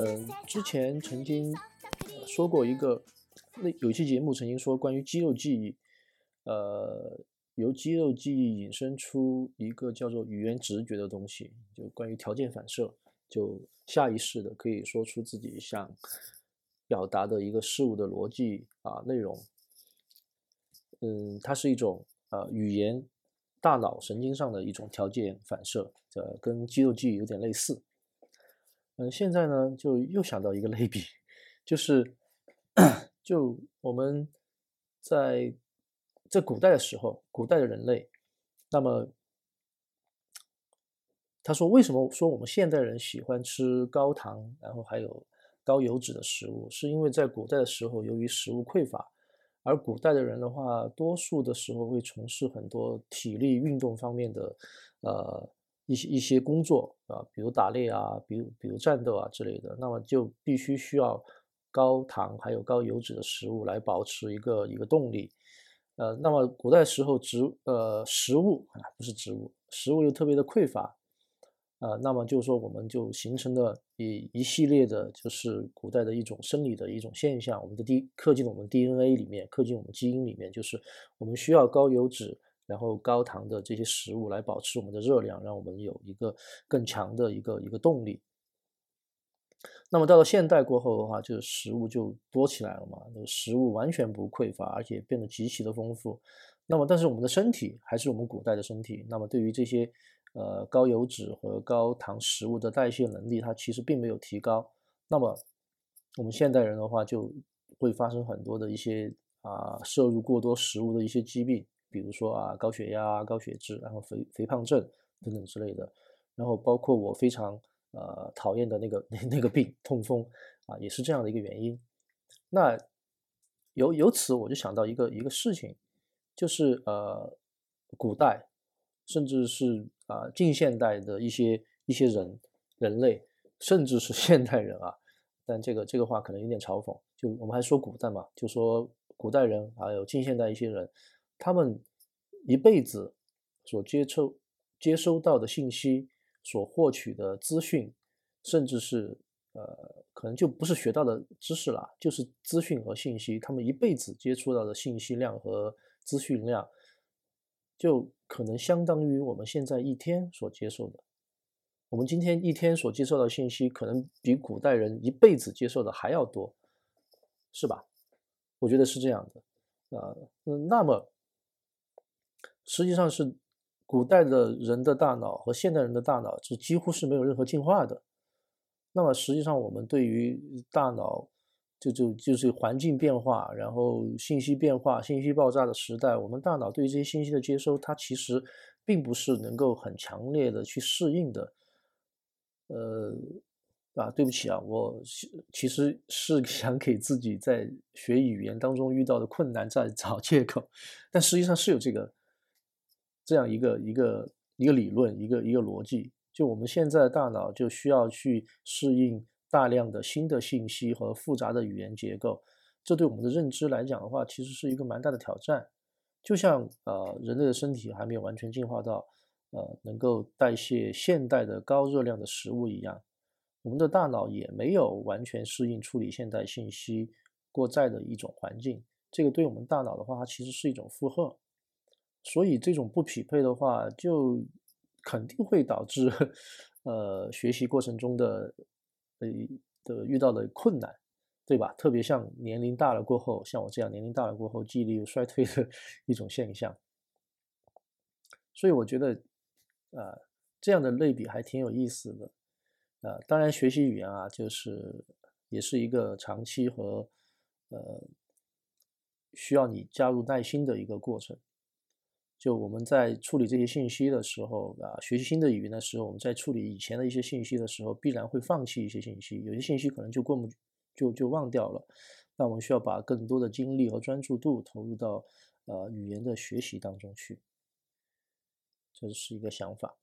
嗯，之前曾经说过一个，那有期节目曾经说关于肌肉记忆，呃，由肌肉记忆引申出一个叫做语言直觉的东西，就关于条件反射，就下意识的可以说出自己想表达的一个事物的逻辑啊内容。嗯，它是一种呃语言大脑神经上的一种条件反射，呃，跟肌肉记忆有点类似。嗯，现在呢，就又想到一个类比，就是就我们在在古代的时候，古代的人类，那么他说，为什么说我们现代人喜欢吃高糖，然后还有高油脂的食物，是因为在古代的时候，由于食物匮乏，而古代的人的话，多数的时候会从事很多体力运动方面的，呃。一些一些工作啊，比如打猎啊，比如比如战斗啊之类的，那么就必须需要高糖还有高油脂的食物来保持一个一个动力。呃，那么古代时候植呃食物啊不是植物，食物又特别的匮乏，呃，那么就是说我们就形成了一一系列的，就是古代的一种生理的一种现象，我们的 D 刻进了我们 DNA 里面，刻进我们基因里面，就是我们需要高油脂。然后高糖的这些食物来保持我们的热量，让我们有一个更强的一个一个动力。那么到了现代过后的话，就是食物就多起来了嘛，食物完全不匮乏，而且变得极其的丰富。那么但是我们的身体还是我们古代的身体，那么对于这些呃高油脂和高糖食物的代谢能力，它其实并没有提高。那么我们现代人的话，就会发生很多的一些啊摄入过多食物的一些疾病。比如说啊，高血压、高血脂，然后肥肥胖症等等之类的，然后包括我非常呃讨厌的那个那 那个病痛风啊，也是这样的一个原因。那由由此我就想到一个一个事情，就是呃古代甚至是啊近现代的一些一些人人类，甚至是 现代人啊，但这个这个话可能有点嘲讽，就我们还说古代嘛，就说古代人还有近现代一些人。他们一辈子所接受、接收到的信息、所获取的资讯，甚至是呃，可能就不是学到的知识了，就是资讯和信息。他们一辈子接触到的信息量和资讯量，就可能相当于我们现在一天所接受的。我们今天一天所接受到信息，可能比古代人一辈子接受的还要多，是吧？我觉得是这样的啊。嗯，那么。实际上是古代的人的大脑和现代人的大脑是几乎是没有任何进化的。那么实际上我们对于大脑就就就是环境变化，然后信息变化、信息爆炸的时代，我们大脑对于这些信息的接收，它其实并不是能够很强烈的去适应的。呃，啊，对不起啊，我其实是想给自己在学语言当中遇到的困难在找借口，但实际上是有这个。这样一个一个一个理论，一个一个逻辑，就我们现在的大脑就需要去适应大量的新的信息和复杂的语言结构，这对我们的认知来讲的话，其实是一个蛮大的挑战。就像呃，人类的身体还没有完全进化到呃能够代谢现代的高热量的食物一样，我们的大脑也没有完全适应处理现代信息过载的一种环境。这个对我们大脑的话，它其实是一种负荷。所以这种不匹配的话，就肯定会导致，呃，学习过程中的，呃的遇到的困难，对吧？特别像年龄大了过后，像我这样年龄大了过后，记忆力又衰退的一种现象。所以我觉得，啊，这样的类比还挺有意思的。啊，当然学习语言啊，就是也是一个长期和，呃，需要你加入耐心的一个过程。就我们在处理这些信息的时候啊，学习新的语言的时候，我们在处理以前的一些信息的时候，必然会放弃一些信息，有些信息可能就过目就就忘掉了。那我们需要把更多的精力和专注度投入到呃语言的学习当中去，这是一个想法。